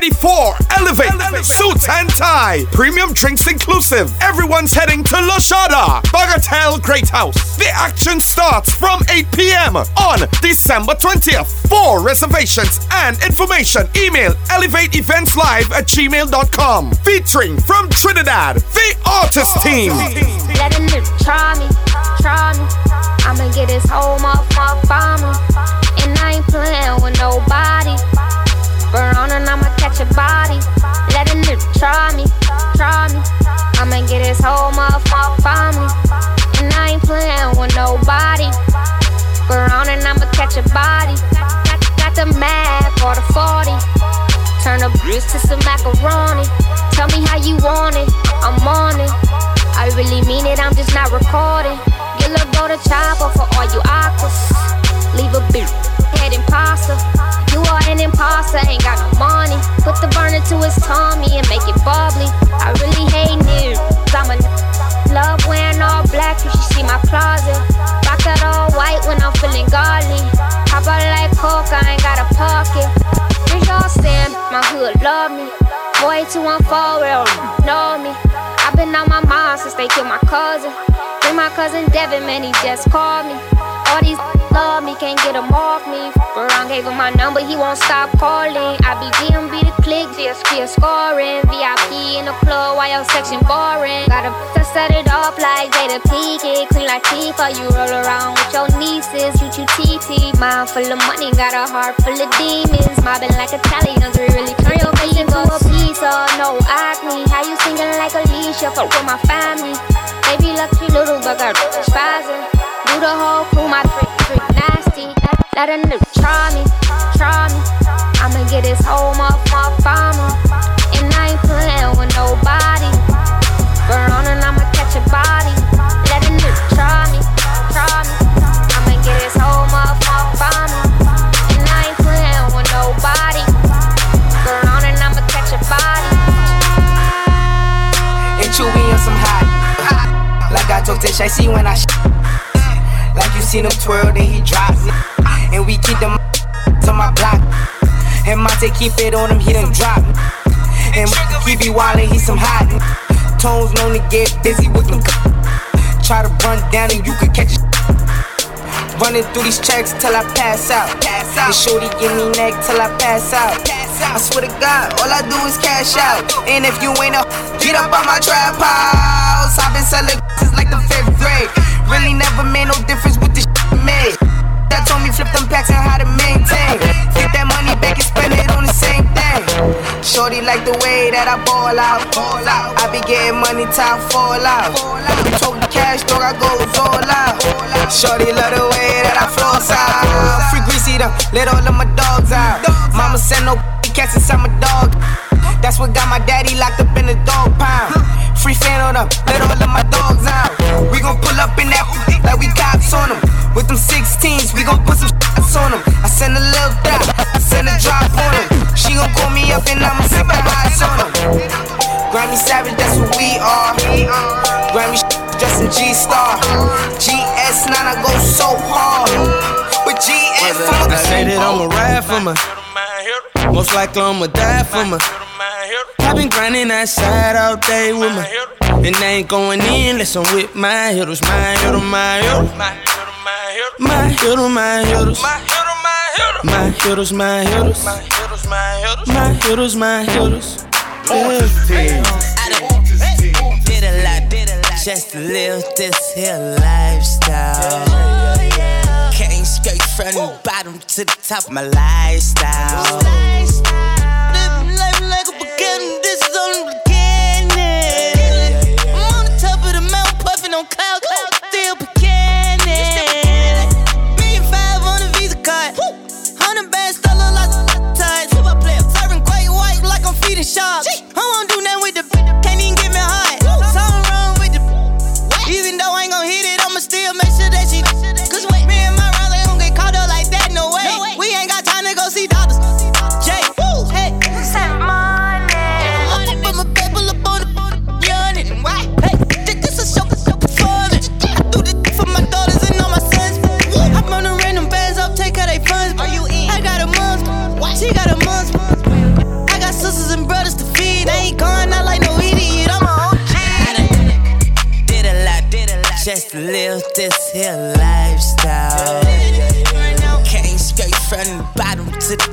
ready for Elevate, Elevate. Suits and Tie. Premium drinks inclusive. Everyone's heading to Loshada, Bagatelle Great House. The action starts from 8 p.m. on December 20th. For reservations and information, email elevateeventslive at gmail.com. Featuring from Trinidad, the artist team. Let a nigga try me, try me. I'ma get his whole motherfucker by me. And I ain't playing with nobody. Burn on and I'ma catch a body. Let a nigga try me, try me. I'ma get his whole motherfucker by me. And I ain't playing with nobody. Burn on and I'ma catch a body. Got, got the Mac or the 40. Turn the bridge to some macaroni. Tell me how you want it, I'm on it. I really mean it, I'm just not recording. You look go to chopper for all you aquas. Leave a beat, head imposter. You an imposter, ain't got no money. Put the burner to his tummy and make it bubbly. I really hate niggas. I'm a love wearing all black, you should see my closet. Rock that all white when I'm feeling godly. Hop out like coke, I ain't got a pocket. Rich all stand, my hood love me. Boy, 214, real know me. I've been on my mind since they killed my cousin. Then my cousin Devin, man, he just called me. All these love me, can't get him off me. Baron gave him my number, he won't stop calling. I be DMB the click, GSP scoring. VIP in the club, while your section boring. Gotta set it up like Jada Pinkett, clean like Tifa. You roll around with your nieces, you chew TT. Mind full of money, got a heart full of demons. Mobbing like Italians, we really turn your vision to a pizza. No acne, how you singing like Alicia? Fuck with my family. Baby, lucky little but got spazzing. Do the whole crew, my freak, freak nasty. Let a nigga try me, try me. I'ma get his whole motherfucker farmer. And I ain't playing with nobody. Burn on and I'ma catch a body. Let a nigga try me, try me. I'ma get his whole motherfucker farmer. And I ain't playing with nobody. Burn on and I'ma catch a body. And Chewy on some hot. Like I Tish, I see when I sh- Like you seen him twirl, then he drops it. And we keep them to my block. And Monte keep it on him, he done drop. And he be wildin', he some hot. Tones known to get busy with them. Try to run down and you could catch it. Running through these checks till I pass out. Pass out. And shorty give me neck till I pass out. Pass out. I swear to God, all I do is cash out. And if you ain't a, get up on my trap house. I've been selling since like the fifth grade. Really never made no difference with shit made. That told me flip them packs and how to maintain. Get that money back and spend it on the same thing. Shorty like the way that I ball out. Ball out. I be getting money time fall out. Total cash, dog, I go all out. Shorty love the way that I floss out. Free greasy them, let all of my dogs out. Mama send no cats inside my dog. That's what got my daddy locked up in the dog pound. Free fan on them, let all of my dogs out. We gon' pull up in that like we cops on them. With them 16s, we gon' put some shots on them. I send a little dot, I send a drop on them. She gon' call me up and I'ma sip the highs on them. Grammy Savage, that's what we are. Grammy dressed in G-Star. GS9, I go so hard. With GS, I say that I'ma ride for my. Most likely I'ma die for my. I've been grinding that side all day with my. And they ain't going in unless I'm with my hitters, my hitter, my hitter. My hitter, my hitters. My hitters, my hitters. My hitters, my hitters. Did a lot, did a lot just to live this here lifestyle. Straight from the bottom to the top of my lifestyle. Living life like a beginning, this is only beginning. I'm on the top of the mountain, puffing on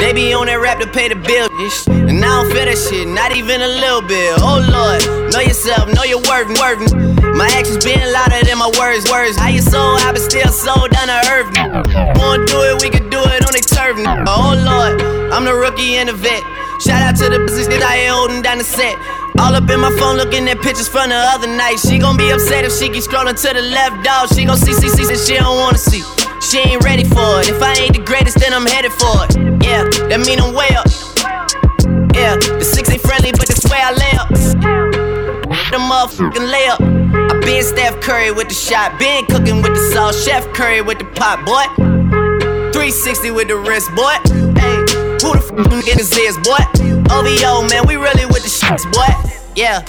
They be on that rap to pay the bill, ish. And I don't feel that shit, not even a little bit. Oh Lord, know yourself, know your worth, worth. My actions being louder than my words, words. How you sold, I been still sold down to earth. Wanna do it, we can do it on the turf. Oh Lord, I'm the rookie and the vet. Shout out to the business that I ain't holding down the set. All up in my phone looking at pictures from the other night. She gon' be upset if she keep scrolling to the left, dog. She gon' see, see, see, that she don't wanna see. She ain't ready for it. If I ain't the greatest, then I'm headed for it. Yeah, that mean I'm way up. Yeah, the six ain't friendly, but this way I lay up. The motherfucking lay up. I been Steph Curry with the shot, been cooking with the sauce, Chef Curry with the pot, boy. 360 with the wrist, boy. Hey, who the fuck is, boy? OVO, man, we really with the shits, boy. Yeah,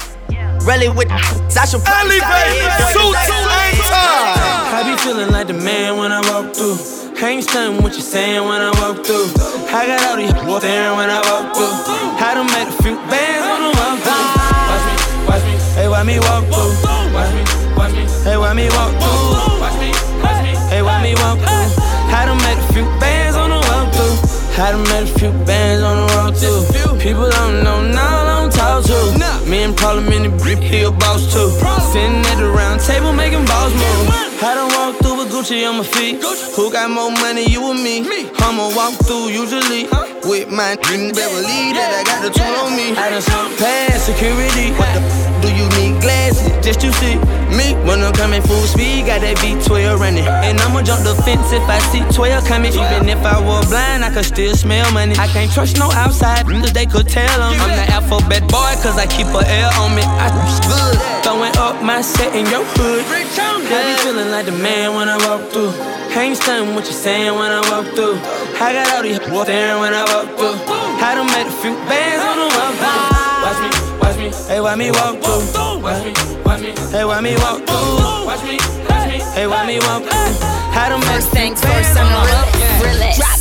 really with the I should probably Elevate, suit and tie. I be feeling like the man when I walk through. Ain't stunning what you saying when I walk through. I got all these boys staring when I walk through. I done made a few bands on the walk through. Watch me, watch me, hey, why me walk through? Watch me, watch me, hey, why me walk through? Watch me, watch me, hey, why me walk through? I done made a few bands on the walk through. I done made a few bands on the walk through. People don't know now, I don't talk to. Me and Parliament, he a boss too. Sitting at the round table making balls move. I done walk through with Gucci on my feet. Who got more money, you or me? I'ma walk through usually with my Beverly that I got the tool on me. I done snuck past security. What the f- do you glasses just to see me? When I'm coming full speed, got that V12 running. And I'ma jump the fence if I see 12 coming. Even if I were blind, I could still smell money. I can't trust no outside, mm, cause they could tell them. I'm the alphabet boy, cause I keep a L on me. I good. Throwing up my set in your hood. I be feeling like the man when I walk through. Ain't stunning what you saying when I walk through. I got all these staring when I walk through. I done made a few bands on the walk through. Watch me, hey, why me walk through? Watch me, watch me, hey, why me walk through? Watch me, watch me, hey, why me walk through? Made a First things first, on I'ma the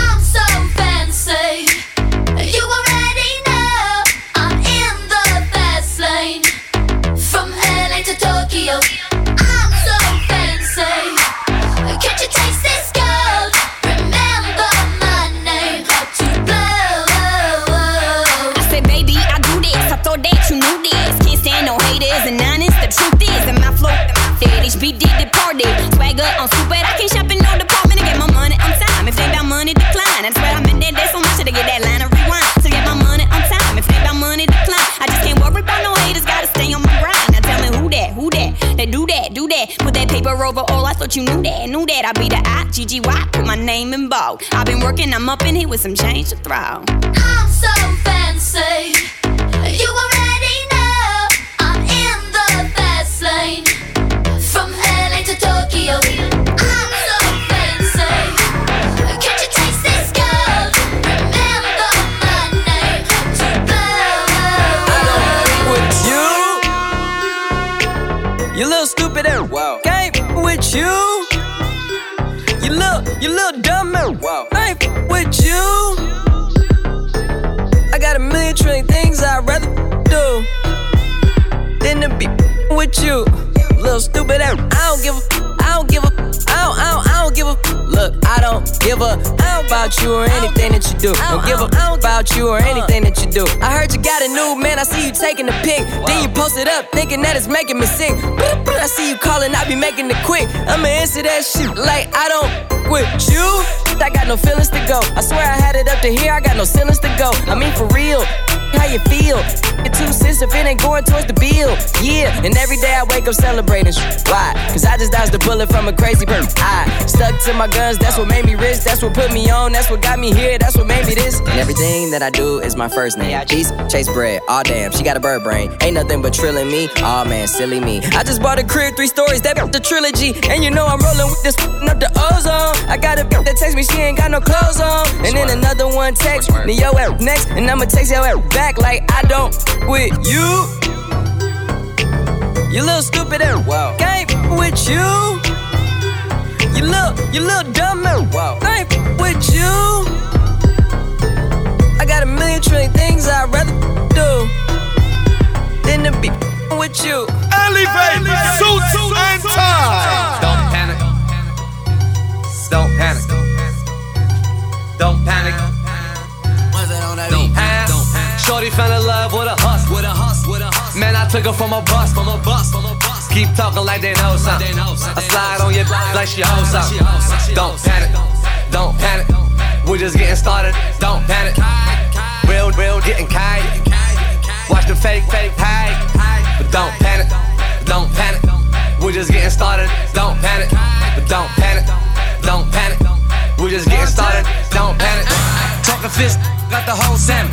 To Put that over all. I thought you knew that, knew that. I'd be the I, G G Y. Put my name in bold. I've been working. I'm up in here with some change to throw. I'm so fancy. You already know I'm in the fast lane. From LA to Tokyo. I'm so fancy. Can't you taste this gold? Remember my name. To blow. with you. You little stupid ass. Wow. You. You little, you little dumb. Wow. I ain't f- with you. I got a million trillion things I'd rather do than to be with you. Little stupid ass. I don't give a. I don't give a. I don't. I don't. I don't give a. Look, I don't give a about you or anything that you do. Don't give a about you or uh. anything that you do. I heard you got a new man. I see you taking the pic. Then you post it up, thinking that it's making me sick. I see you calling. I be making it quick. I'ma answer that shit like I don't with you. I got no feelings to go. I swear I had it up to here. I got no ceilings to go. I mean for real. How you feel? Two cents if it ain't going towards the bill. Yeah, and every day I wake up celebrating. Why? Cause I just dodged a bullet from a crazy person. I stuck to my guns, that's what made me rich. That's what put me on, that's what got me here, that's what made me this. And everything that I do is my first name. Peace, chase bread. Aw, oh, damn, she got a bird brain. Ain't nothing but trilling me. Aw, oh, man, silly me. I just bought a crib, three stories, that the trilogy. And you know I'm rolling with this up the ozone. I got a that text me, she ain't got no clothes on. And then another one text me, yo, at next. And I'ma text yo at back like I don't with you. You little stupid and wow. Can't with you. You little, you little dumb and wow. Ain't with you. I got a million trillion things I'd rather do than to be with you. Elevate, Elevate. suits and ties. Don't panic. Don't panic. Don't panic. Don't panic. Shorty fell in love with a hus, with a hus, with a hus. Man, I took her from a bus, from a bus, from a bus. Keep talking like they know something. I slide on your back like she owns something. Don't panic, don't panic. We're just getting started. Don't panic. Real, real, getting kite. Watch the fake, fake hide. But don't panic, don't panic. We're just getting started. Don't panic, but don't panic, don't panic. We're just getting started. Don't panic. Talking fist got the whole salmon.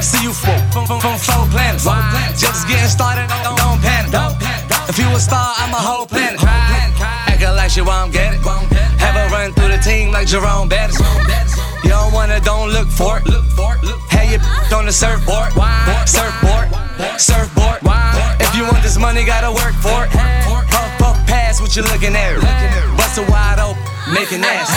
See you from, from, from, from four planets. Just getting started, don't panic. If you a star, I'm a whole planet. Acting like she won't get it. Have a run through the team like Jerome Bettis. You don't wanna, don't look for it. Look for it. Look. Have your uh-huh. on the surfboard. Surfboard. Surfboard. If you want this money, gotta work for it. Puff, puff, pass what you looking at. Bust a wide open, making ass.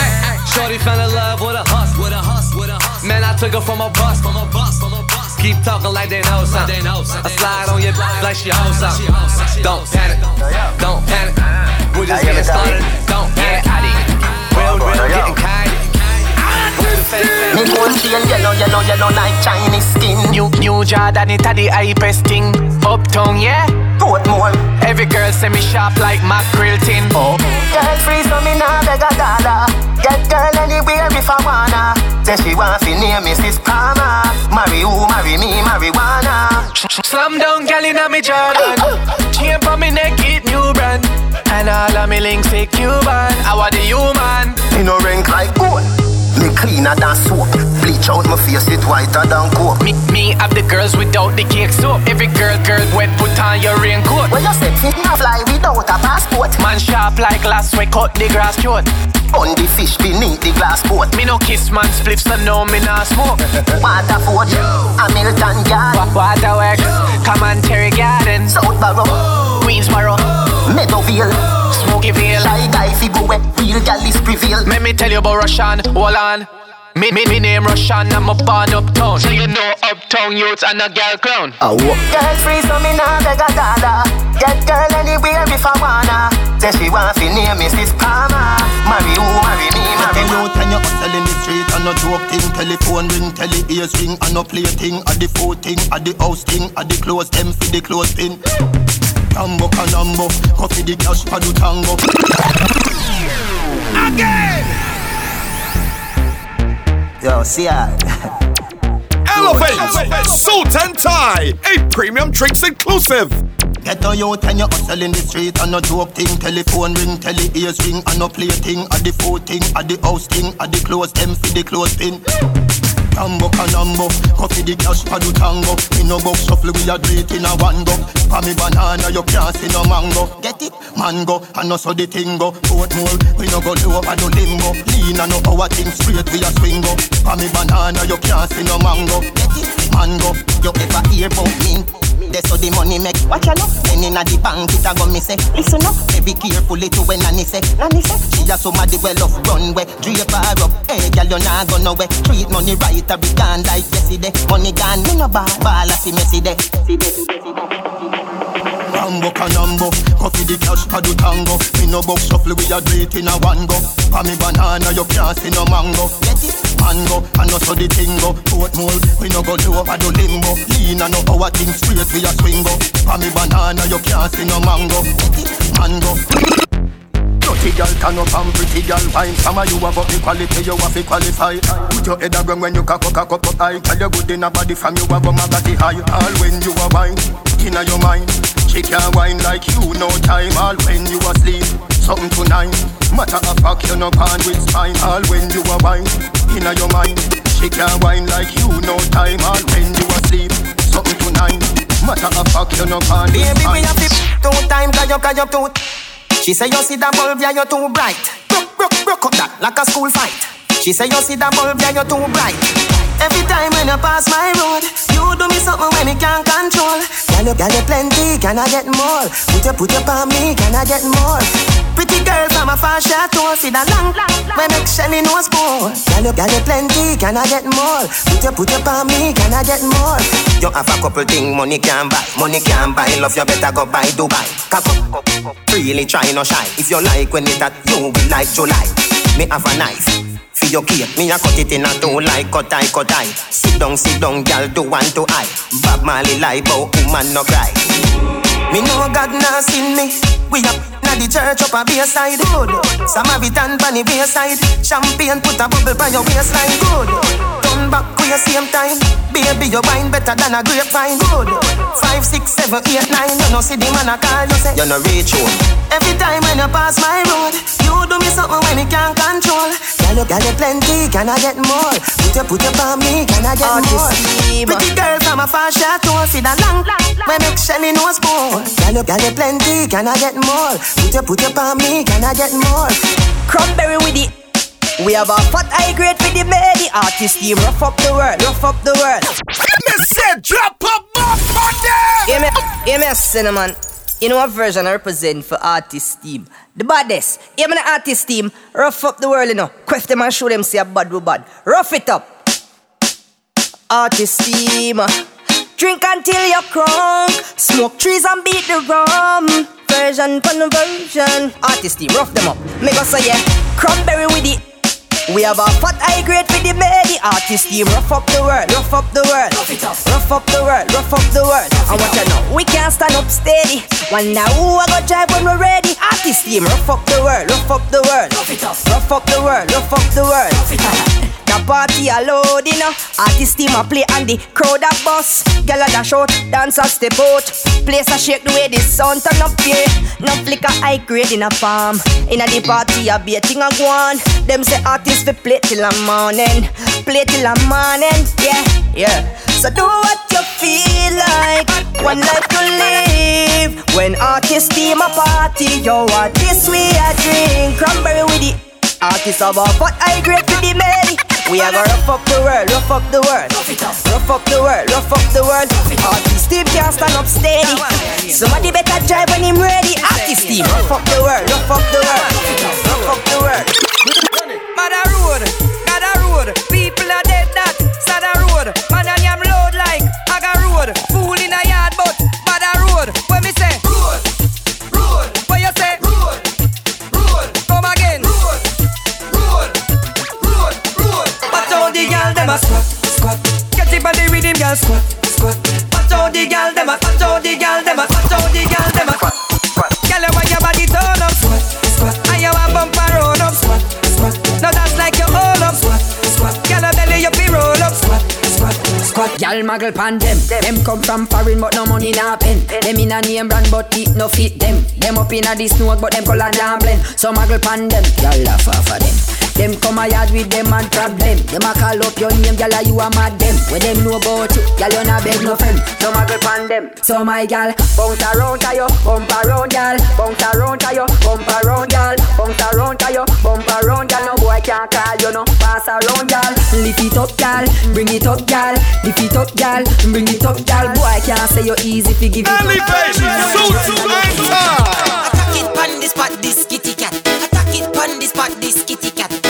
Shorty fell in love with a hus, with a hus, with a hus. Man, I took her from a bus, from a bus, from a bus. Keep talking like they know something. I slide on your like she owns something. Don't panic, don't panic. We're just getting started. Don't panic. Real, real, getting kind. Me gold chain yellow, yellow, yellow like Chinese skin. New, new Jordan, it a the hypest thing. Uptown, yeah. more. Every girl say me sharp like mackerel tin. Oh. Girl free, so me nah beg a dollar. Get girl anywhere if I wanna. Say she want fi name Mrs. Palmer. Marry who, marry me, marijuana. Slam down, girl inna me Jordan. Chain for me neck, it new brand. And all of me links say Cuban. I want the human. Me no rank like gold. Me cleaner than soap. Bleach out my face, it whiter than coke. Me, me have the girls without the cake soap. Every girl, girl, wet, put on your raincoat. Well, you said fit a fly without a passport. Man sharp like glass, we cut the grass short. On the fish beneath the glass boat. Me no kiss man spliffs, so no me nah smoke. Water Forge, Hamilton Garden. Waterworks, Commentary Garden. South Barrow, Queensboro, Meadowville. Smoky Vale. Shy guy fi go wet, real gal is prevail. Let me tell you about Russian, hold on. Me, me, me name Russian, I'm a born uptown. So you know uptown youths and a girl clown. Oh, Girl free, so me nah beg a dollar. Get girl anywhere if I wanna. Say she want fi name Mrs. Palmer. Marry who, marry me, marry me. You and you hustle in the street and no joke thing. Telephone ring, tele ears ring, and no play thing. At the food thing, at the house thing, at the clothes them for the clothes pin. Tambo canambo, coffee the cash for the tango. Again. Yo, see ya. Elevate, suit and tie, a premium drinks inclusive. Get on youth and you hustle in the street and no joke thing. Telephone ring, tele ears ring, and no play thing. At the food thing, at the house thing, at the clothes them for the clothes pin. Tambo canambo Coffee the cash for the tango. In no box shuffle we a do in a one go. For me banana you can't see no mango. Get it? Mango And no so the thing go. Portmore We no go low I do limbo Lean and no power thing straight we a swing go For me banana you can't see no mango. Get it? Mango You ever hear about me? That's so the money make. Watch out, then inna the bank it a go me say. Listen up, be carefully to when Nanny say. Nanny say she a somebody well off runway. Drape her up, hey girl you nah go nowhere. Treat money right, a be gone like yesterday. Money gone, me no ball, ball a see me see. See see there. Rambo canambo Coffee the cash for the tango Me no box shuffle we a do in a one go For me banana you can't see no mango Get it? Mango And no so the tingo Portmore We no go low over the limbo Lean and no power thing straight we a swing go For me banana you can't see no mango Get it? Mango Dirty girl turn up and pretty girl wine. Some of you have up equality, you have to qualify. Put your head around when you cock up, cock up, up high. Tell you good in a body from you have a magazine high. All when you are wine, inna your mind. She can't wine like you no time. All when you asleep, something tonight. Matter of fact, you no pan with spine. All when you are wine, inna your mind. She can't wine like you no time. All when you asleep, something tonight. Matter of fact, you no pan with Baby, spine. we have to two time, cause you, cause you too. She say you see that bulb, yeah, you too bright. Broke, broke, broke up that like a school fight. She say you see that bulb, yeah, you too bright. Every time when you pass my road, you do me something when me can't control. Can you, can you plenty? Can I get more? Put your, put your on me, can I get more? Pretty girl from a far chateau, see that long, when make Shelly nose bone. Can you, can you plenty? Can I get more? Put your, put your on me, can I get more? You have a couple thing money can buy, money can buy. Love you better go buy Dubai. Really try no shy. If you like when it that you will like July. Me have a knife. Your cake, me a cut it in a two like cut eye, cut eye. Sit down, sit down, gal, do one to eye. Bob Marley lie, but woman no cry. Me know God nah seen me. We up na the church up a bayside. Good. Samaritan pan the wayside. Champagne put a bubble by your waistline. Good. Turn back to your same time. Baby, your wine better than a grapevine. Good. Five, six, seven, eight, nine. You know see the man a call you say you no reach home. Every time when you pass my road, you do me something when you can't control. Girl, you, girl, you plenty, can I get more? Put your, put your on me, can I get more? Pretty girl from a far chateau, see that long, when make Shelly nose bone. Girl, you, girl, you plenty, can I get more? Put your, put your on me, can I get more? Cranberry with it. We have a fat high grade for the many artist team. Rough up the world, rough up the world. Me said drop up more money. Hear me, cinnamon. You know what version I represent for artist team? The baddest. Hear me, the artist team. Rough up the world, you know. Quest them and show them say a bad we bad. Rough it up. Artist team. Uh, drink until you're crunk. Smoke trees and beat the rum. Version the version. Artist team, rough them up. Make us say yeah. Cranberry with it. We have a fat high grade for the many artist team. Rough up the world, rough up the world, rough it up, the world, rough up the world. And what you know, we can't stand up steady. Wonder who I got drive when we're ready. Artist team, rough up the world, rough up the world, rough it up, the world, rough up the world. The party a load, you know. Artist team a play and the crowd a bust. Gyal a dash out, dancers step out. Place a shake the way the sound turn up here. No flicker high grade in a palm. Inna the party a be a thing a go on. Them say artists fi play till the morning, play till the morning. Yeah, yeah. So do what you feel like. One life to live. When artists team a party, yo, what this we a drink. Cranberry with the artists of a fat high grade to the many. We are gonna rough up the world, rough up the world, rough up the world, rough up the world. Artist team can't stand up steady. Somebody better drive when him ready. Artist team, rough up the world, rough up the world, rough up the world. Mother road, Gada road, people are dead that, Sada road, man and yam load like Aga road, fool in a yard but Mother road, when me say road, road, what you say road, road, come again. Road, road, road, road. Watch out the girl them a squat, squat, get it by the rhythm girl squat, squat. Watch out the girl them a, watch out the girl them a, Y'all muggle pan them. Them come from foreign but no money na pen. Them in a name brand but it no fit them. Them up in a this smoke but them color damn blend. So muggle pan them. Y'all laugh off of them. Them come a yard with them and trap them. Them a call up your name, gyal, you a mad them. When them know about you, gyal, you not beg no friend. So muggle pan them. So my gyal, bounce around to you, bump around, gyal, bounce around to you, bump around, gyal, bounce around to you, bump around, gyal. No boy can't call you, no pass around, gyal. Lift it up, gyal, bring it up, gyal, lift it up, gyal, bring it up, gyal. Boy can't say you easy fi give it. Elevation, suits and. Attack it pon this spot, this kitty cat. Attack it pon this spot, this kitty cat.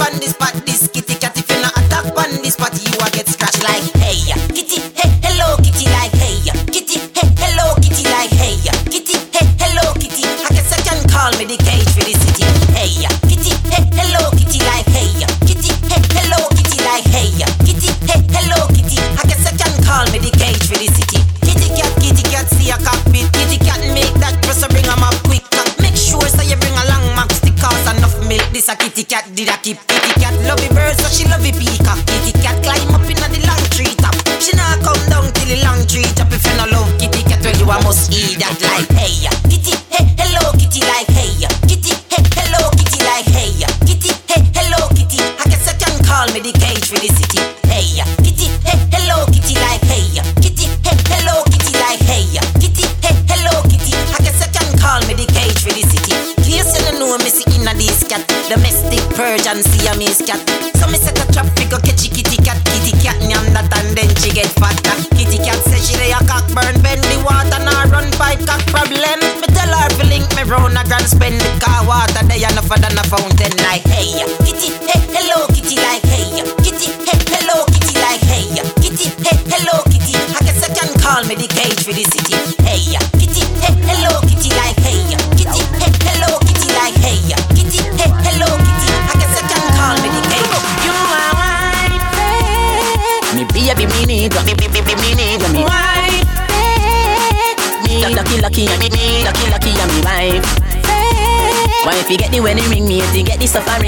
Pon this spot, this kitty cat. If you not attack pon this spot, you a get scratched like hey kitty. Hey hello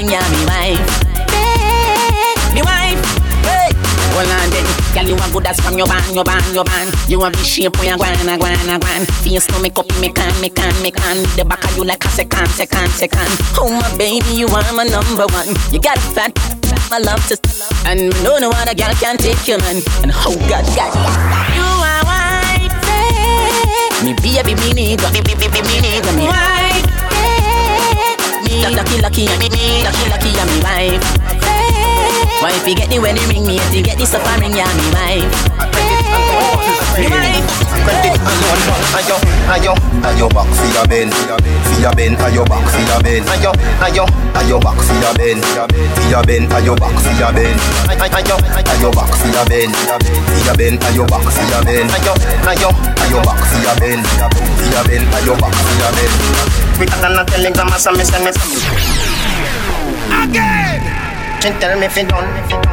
suffering, yeah, me wife. Me wife. Hey. Hold on then, girl, you a good as from your band, your band, your band. You have the shape where you guan, guan, guan. Face no make up, me can, me can, me can. The back of you like a second, second, second. Oh my baby, you are my number one. You got a fat, my love to, and no no other girl can take you man. And oh God, God, You are white. me baby, me need, me, me, me, me, me need me. Me lucky, lucky, lucky, lucky, I'm me wife. Why if you get the wedding ring, me if you get the suffering, yeah, me wife. Wife. Credit alone Ayo, ayo, Again. She tell me fi done,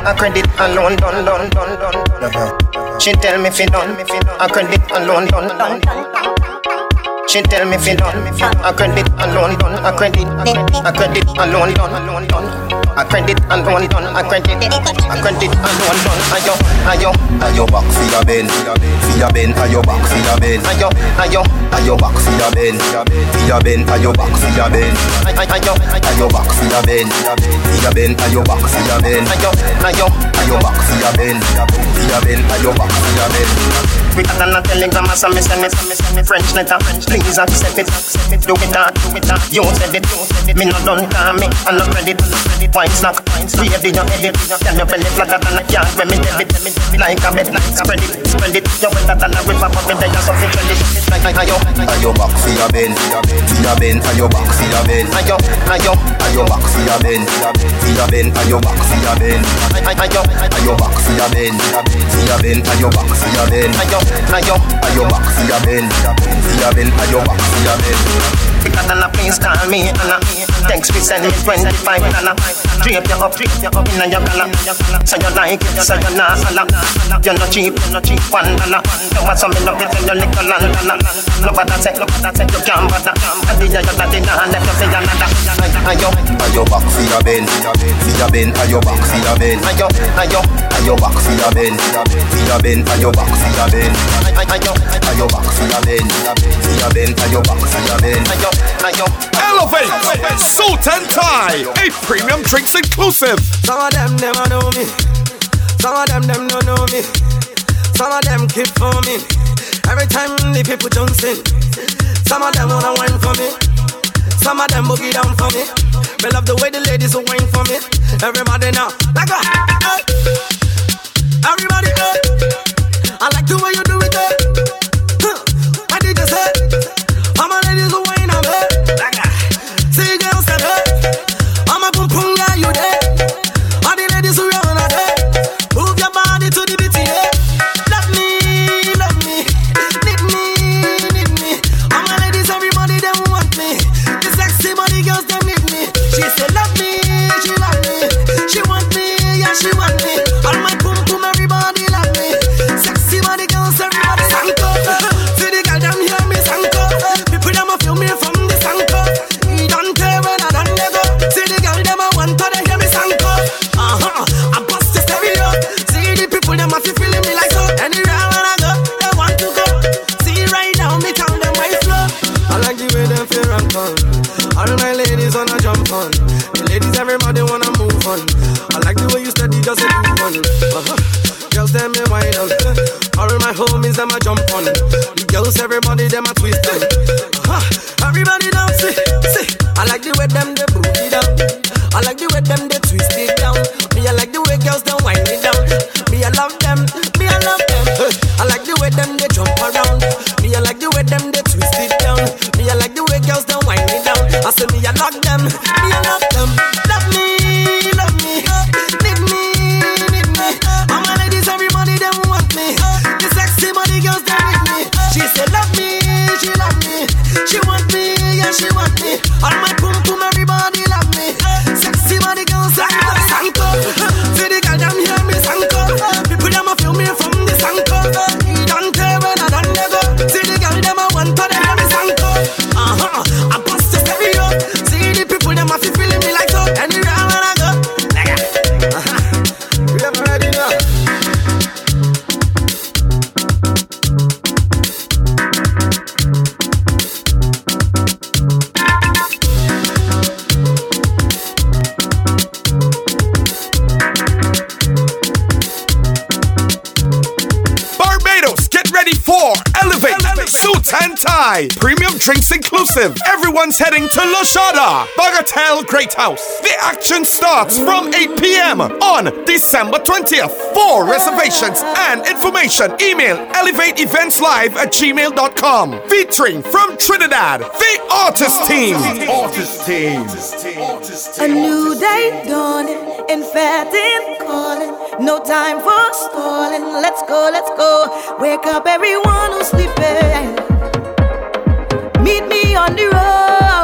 a credit alone done, done, done, done. She tell me fi done, a credit alone done. She tell me fi done, a credit alone done, a credit, a credit alone done, A credit alone done, a credit, a credit alone done. Ayo, ayo, ayo back for your ben, for your ben, ayo back for your ben. Ayo, ayo, ayo back for your ben, for your ben, ayo back for your ben. Ayo, ayo back for your ben, for your ben, ayo back for your ben. Ayo, ayo, ayo back for your ben, for your ben, ayo back for your ben. Quicker than a telegram, as a me send it, French letter, please accept it, do it that, do it that. You said it, you said it. me not done, call me, I not credit, wine snack, ready your edit, can you belly flatter than a yard when me debit, like a bed, spread it, spread it, you wetter than a river, but me there you something trend it, like ayo, ayo back for your ben, for your ben, ayo back for your ben, ayo, ayo, ayo back for your ben, for your ben, ayo back for your ben, ayo, ayo back for your ben, for your ben, ayo back for your ben, ayo, ayo, ayo back for your ben, for your ben, ayo back for your ben. Quicker than a please call me and a text me send me 25 dollar Drape you up, drape you up in a your collar So you like it, so you not holla You're not cheap, you're not cheap, one dollar You want some, me love you, tell you little land dollar Look I say, look I say, you can't bother And the other daddy nah left you say another ayo back for your ben For your ben, ayo back for your ben Ayo, ayo, ayo back for your ben For your back for your ben Ayo, ayo back for your For your back for your ben Ayo, ayo Elevate, suit and tie, a premium drinks inclusive. Some of them never know me. Some of them them don't know me. Some of them keep for me. Every time the people jump in, some of them wanna wine for me. Some of them boogie down for me. Me love the way the ladies will wine for me. Everybody now, like a. Everybody, hey. I like the way you do it, hey. Them a jump on. The girls, everybody, them a twist on. Huh, everybody dance, see, see. I like the way them they boot it down. I like the way them they twist it down. Me, I like the way girls them wind it down. Me, I love them. Me, I love them. I like the way them they jump around. Me, I like the way them they twist it down. Me, I like the way girls them wind it down. I say me, I love them. Me, I. Love drinks inclusive. Everyone's heading to Loshada, Bagatelle Great House. The action starts from 8 p.m. on December 20th. For reservations and information, email elevateeventslive at gmail.com. Featuring from Trinidad, the artist team. Artist team. A new day dawning, in fact, in calling. No time for stalling. Let's go, let's go. Wake up everyone who's sleeping. On the road.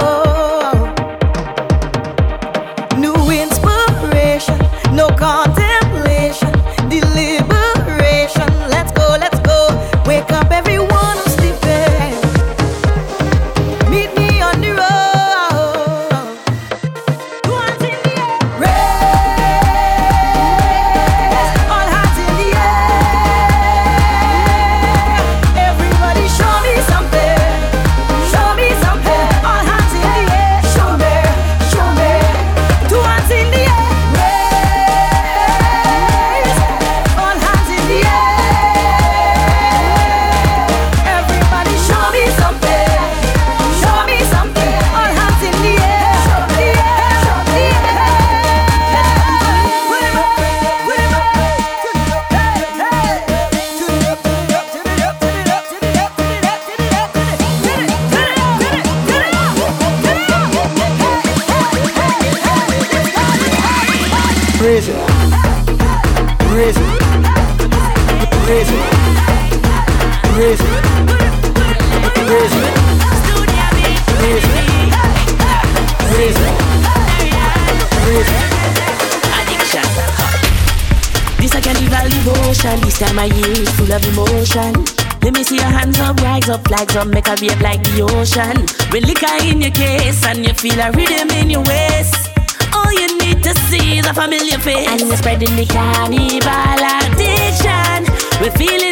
With liquor in your case and you feel a rhythm in your waist. All you need to see is a familiar face. And you're spreading the carnival addiction. We're feeling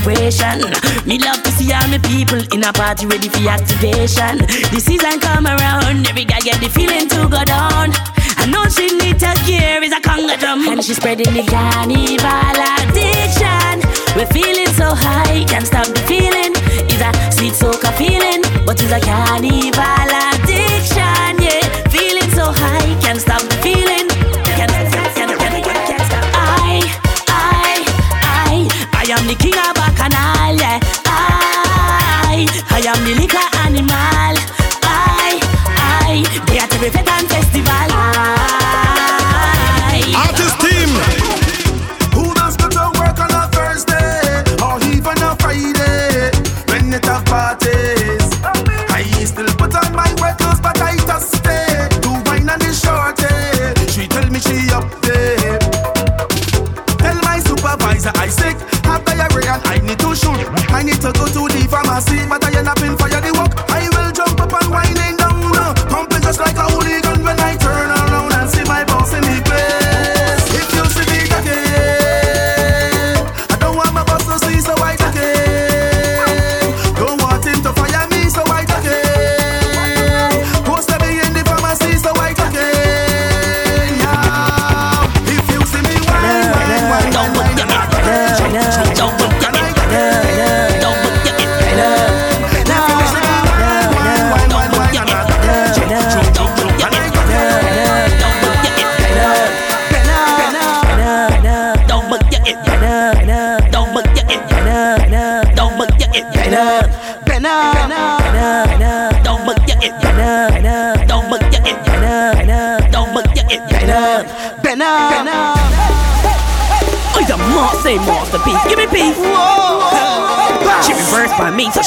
celebration. Me love to see all my people in a party ready for activation. The season come around, every guy get the feeling to go down. I know she need to gear is a conga drum, and she spreading the carnival addiction. We're feeling so high, can't stop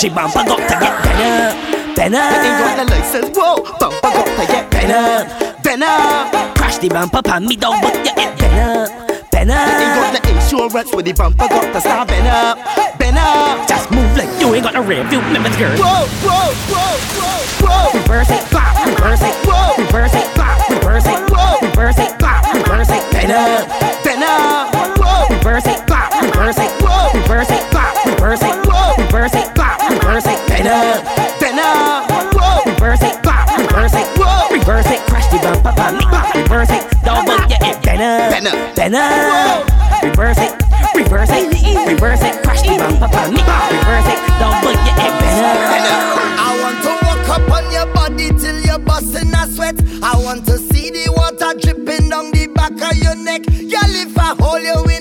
是盲不覺第一病啊病啊！你愛啦雷神，wow，盲不覺第一病啊病啊！Crash 你盲不怕搣到沒一日病啊病啊！你愛啦 Just move like you ain't got a real view Whoa, whoa, whoa, whoa, whoa. Reverse it, clap, reverse it, Whoa, Reverse it, clap, reverse it, Whoa, Reverse it, clap, reverse it，病啊病啊！Reverse it, clap, reverse it。Then up, then up. Whoa, reverse it, bop, reverse it, whoa, reverse it, crash the bump, bop, bop, reverse it, double yeah, it, then up, then up, then up. Reverse it, reverse it, reverse it, crash the bump, bop, bop, reverse it, double yeah, and then up, then up. I want to walk up on your body till you're busting a sweat. I want to see the water dripping down the back of your neck. Girl, if I hold you.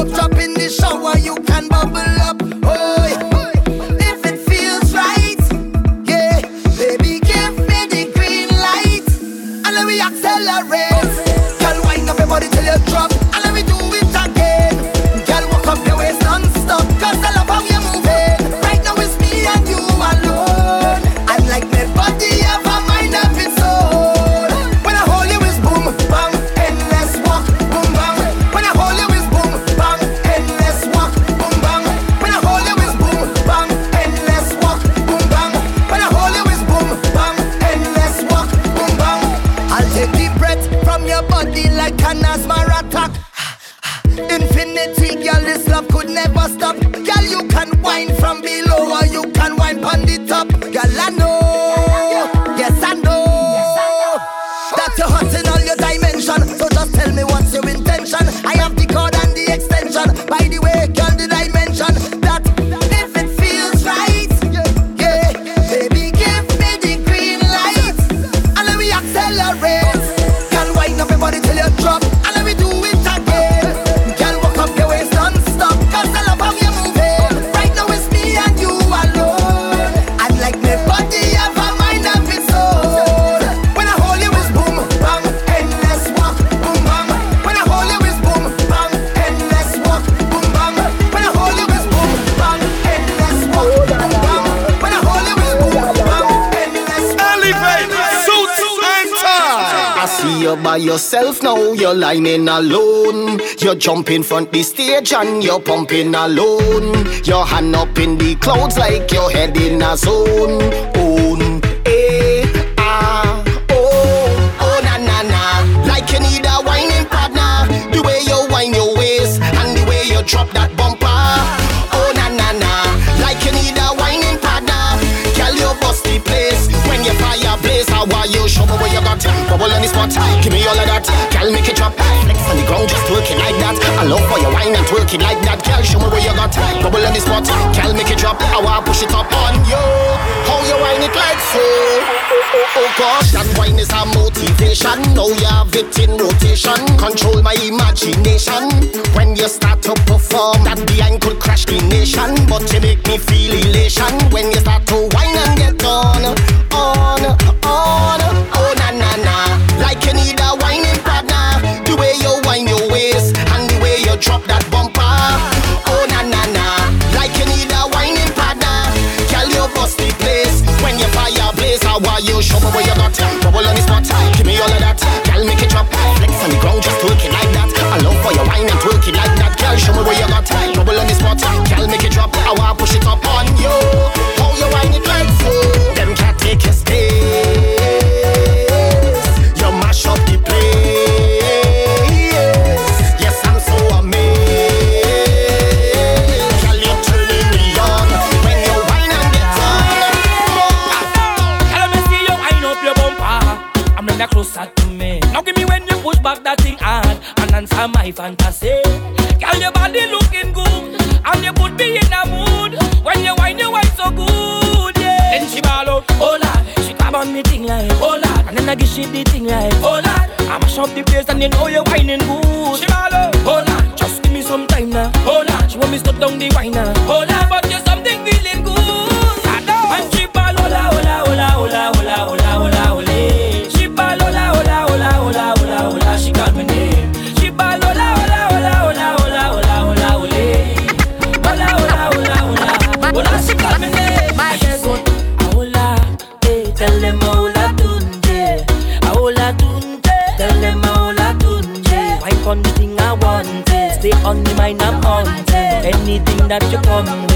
Soap drop in the shower, you can bubble up. You jump in front the stage and you're pumping alone. Your hand up in the clouds like your head in a zone. Got bubble on the spot. Give me all of that. Girl, make it drop. Flex on the ground, just twerk it like that. I love for your wine and twerk it like that. Girl, show me where you got bubble on the spot. Girl, make it drop. I wanna push it up on you. How you wine it like so? Oh, oh, oh gosh, that wine is a motivation. Now you have it in rotation. Control my imagination. When you start to perform, that behind could crash the nation. But you make me feel elation when you start to wine and get on, on, on. Oh na na na, like you need a whining partner. The way you wind your waist and the way you drop that bumper. Oh na na na, like you need a whining partner. Girl, you bust the place when you fire blaze. How are you? Show me where you got bubble on the spot. Give me all of that. Girl, make it drop. Flex on the ground, just twerk it like that. I love for your wine and twerk it like that. Girl, show me where you got bubble on the spot. Girl, make it drop. I wanna push it up on you. Answer my fantasy. Girl, your body looking good and you put me in a mood when you wine, you wine so good, yeah. Then she ball out, oh lord, she grab on me thing like, oh lord, and then I give she the thing like, oh lord, I mash up the place and you know you whining good. She ball out, oh lord, just give me some time now, oh lord, she want me stop down the wine now, oh lord, but that you come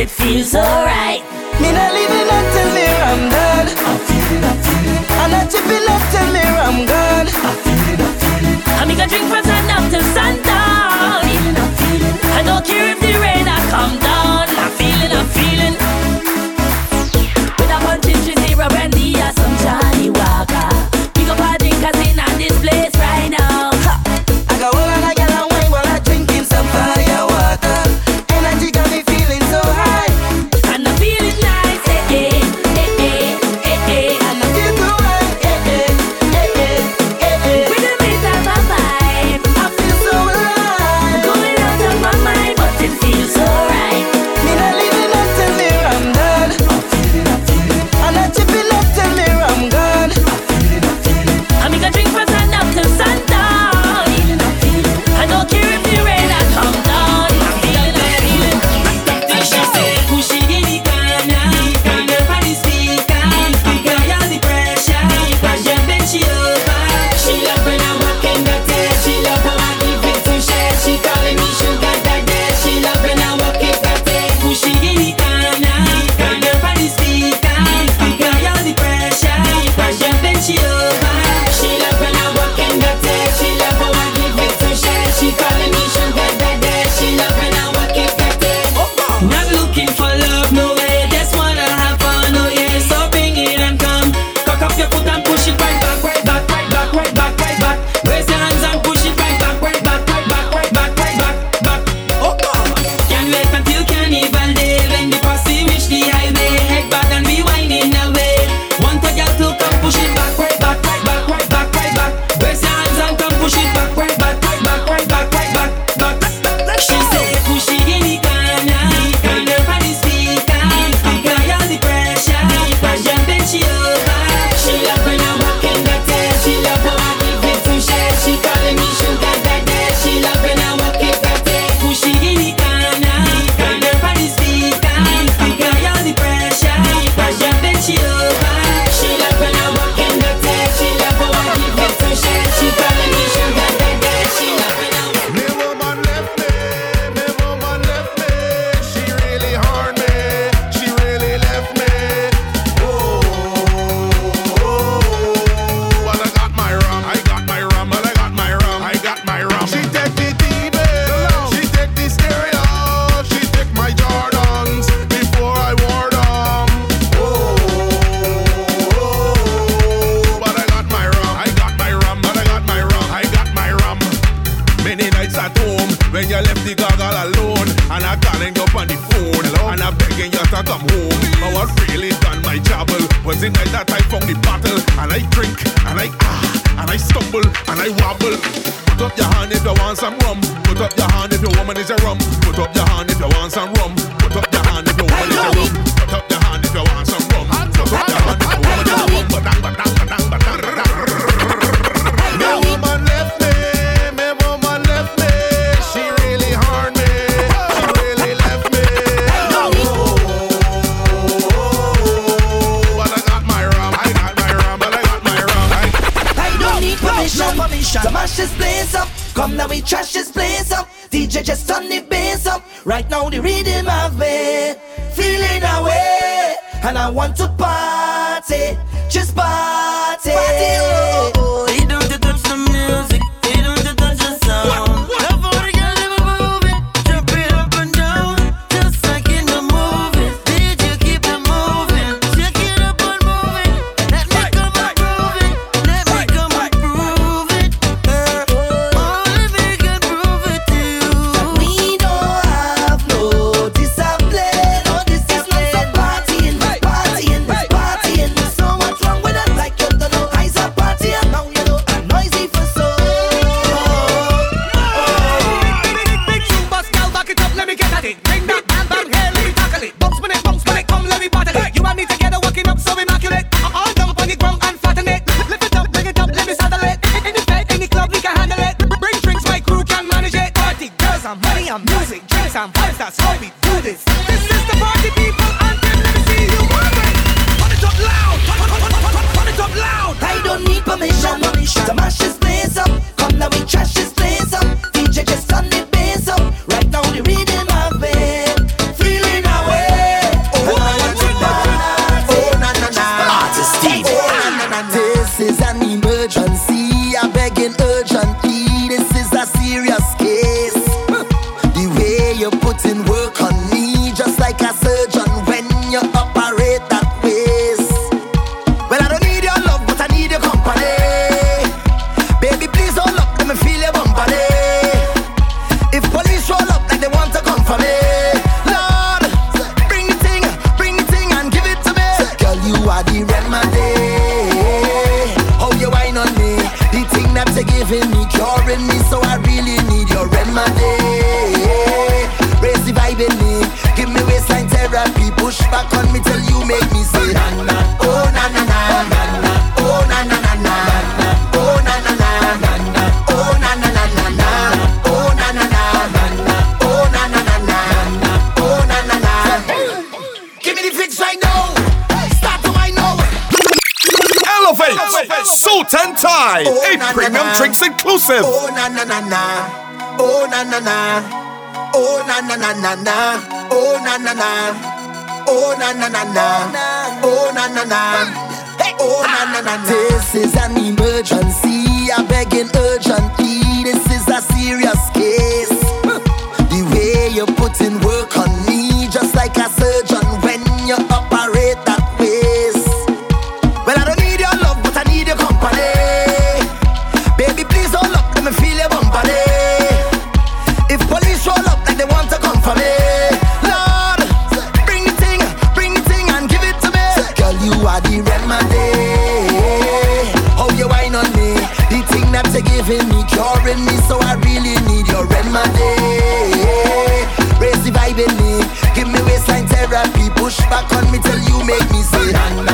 it feels alright. Me not leaving until me I'm done. I'm feeling, I'm feeling. I'm not tipping up till me I'm gone. I'm feeling, I'm feeling. I'm gonna drink from sun up till sundown. I'm feeling, I'm feeling. I don't care if the rain I come down. I'm feeling, I'm feeling. tie. Oh, Eight na, premium na, drinks inclusive. Oh na na na na. Oh na na na. Oh na na na na na. Oh na na na. Oh na na na na. Oh na na na. Oh na na na na. This is an emergency. I'm begging urgently. This is a serious case. the way you're putting work on me, just like I. push back on me, tell you make me say.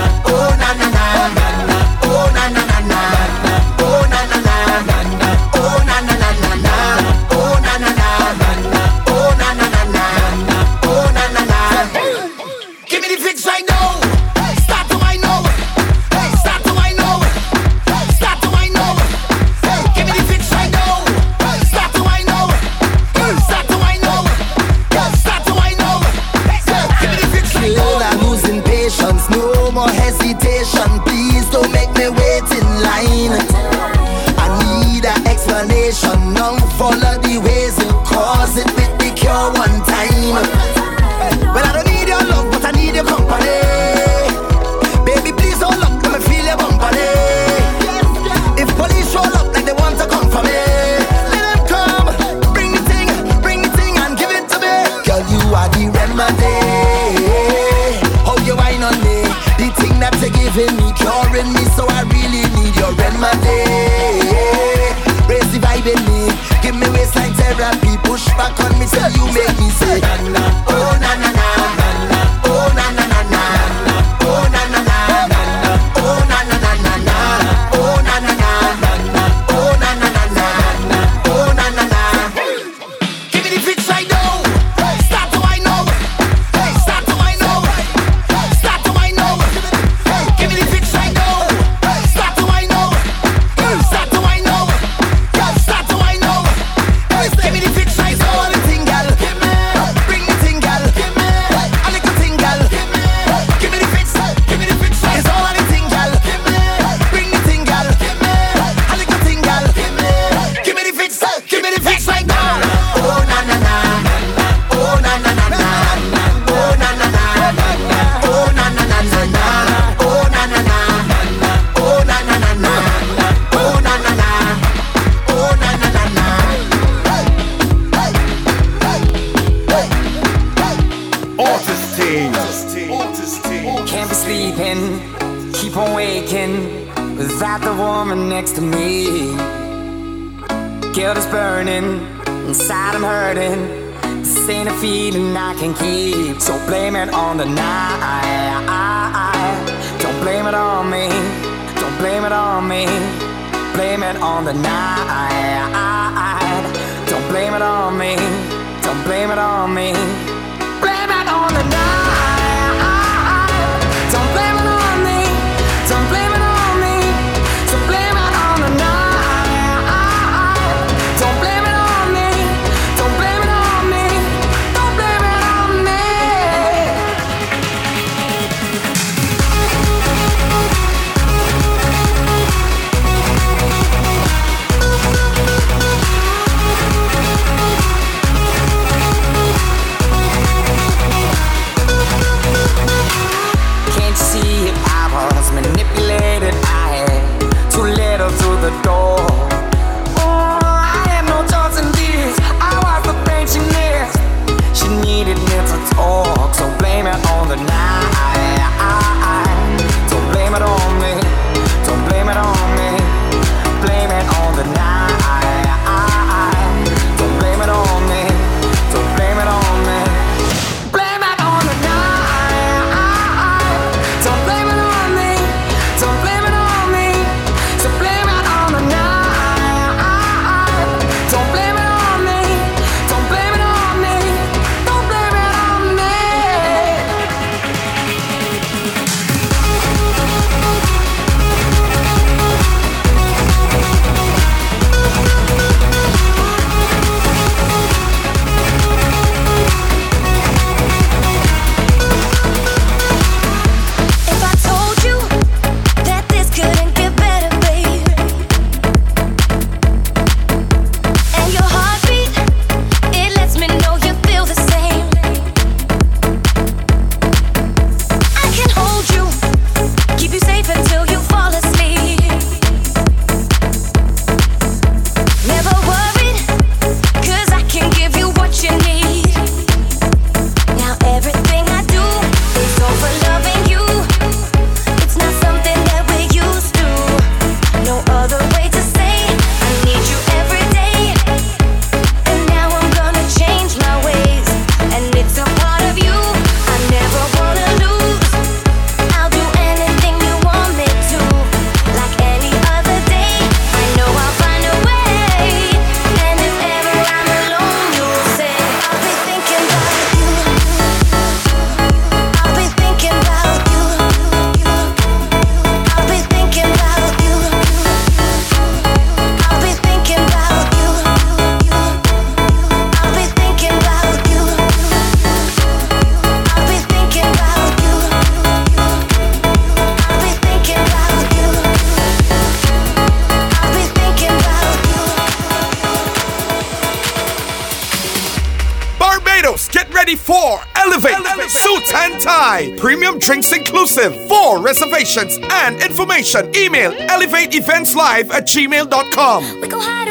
drinks inclusive. For reservations and information, email elevateeventslive at gmail.com. We go high.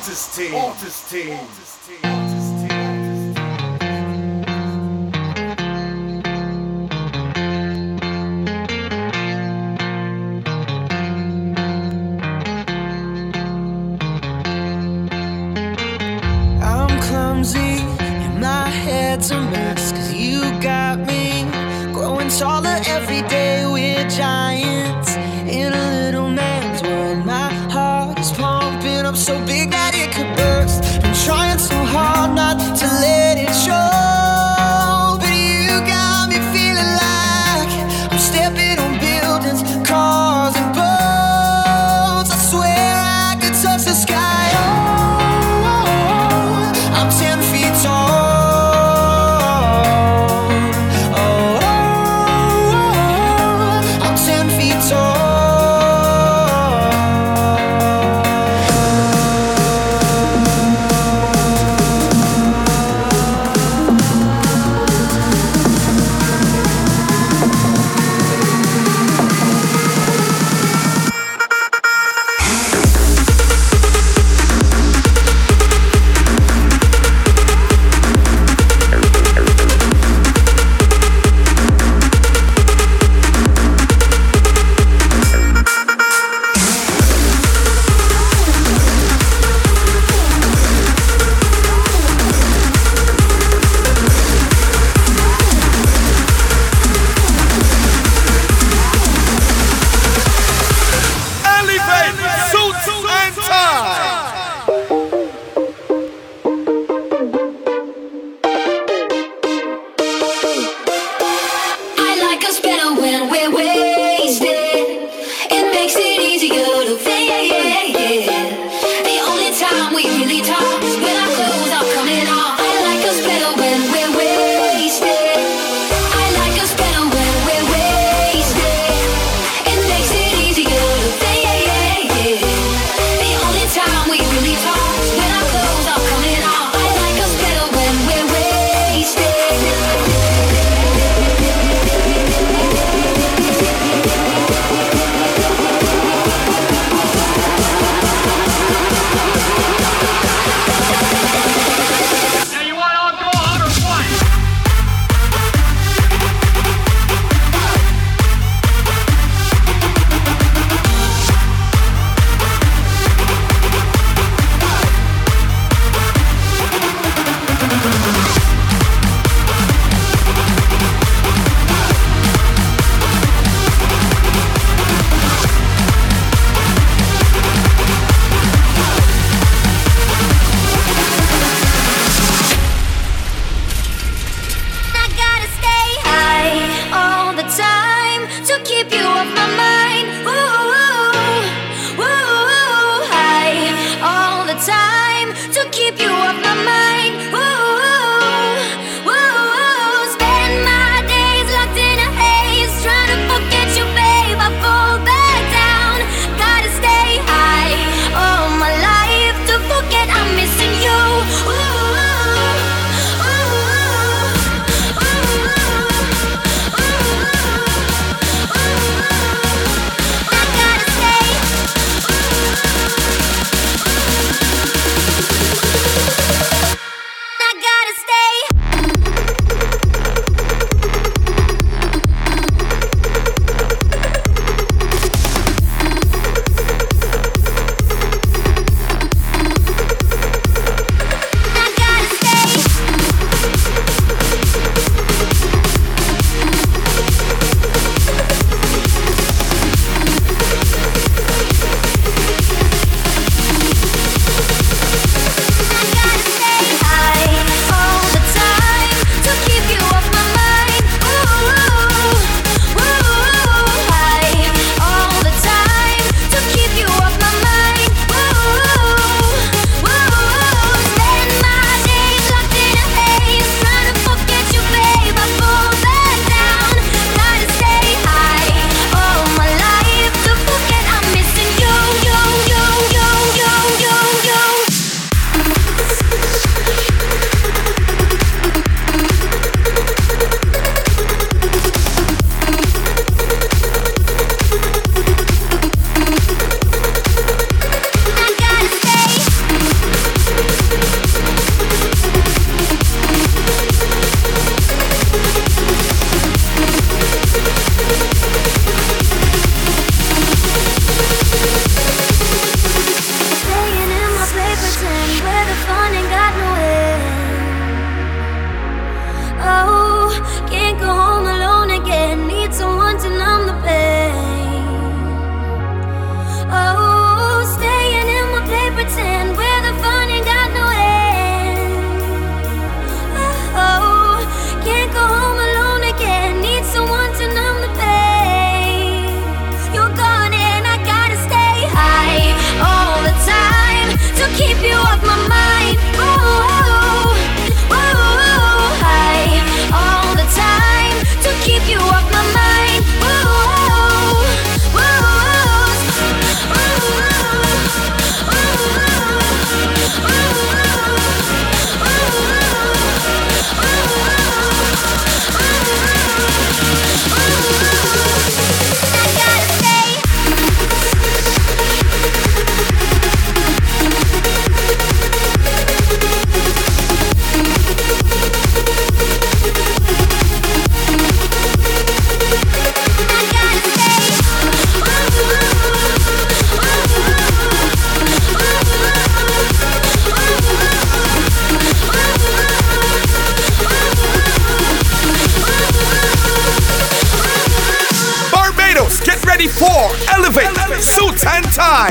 Artist team. Artist team. Artist team.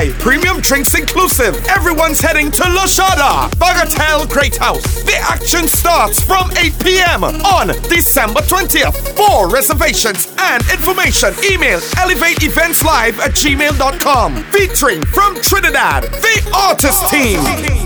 Tie, premium drinks inclusive. Everyone's heading to Loshada, Bagatelle Great House. The action starts from 8 p.m. on December 20th. For reservations and information, email elevateeventslive at gmail.com. Featuring from Trinidad, the artist team.